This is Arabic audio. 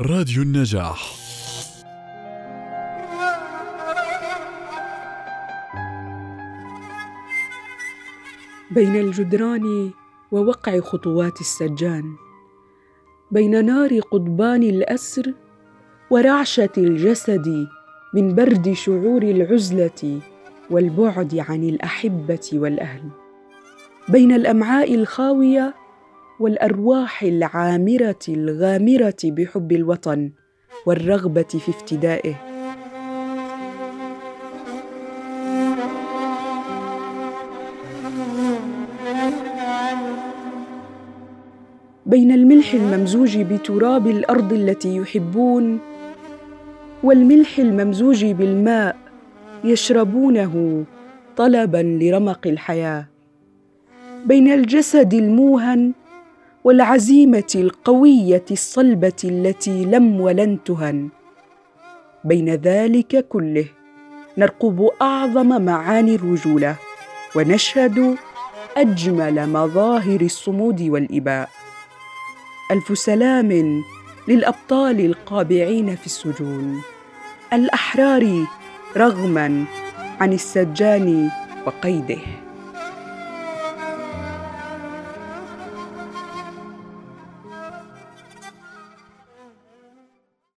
راديو النجاح. بين الجدران ووقع خطوات السجان. بين نار قضبان الأسر ورعشة الجسد من برد شعور العزلة والبعد عن الأحبة والأهل. بين الأمعاء الخاوية والأرواح العامرة الغامرة بحب الوطن والرغبة في افتدائه. بين الملح الممزوج بتراب الأرض التي يحبون والملح الممزوج بالماء يشربونه طلبا لرمق الحياة. بين الجسد الموهن والعزيمة القوية الصلبة التي لم ولن تهن. بين ذلك كله نرقب أعظم معاني الرجولة ونشهد أجمل مظاهر الصمود والإباء. ألف سلام للأبطال القابعين في السجون. الأحرار رغما عن السجان وقيده.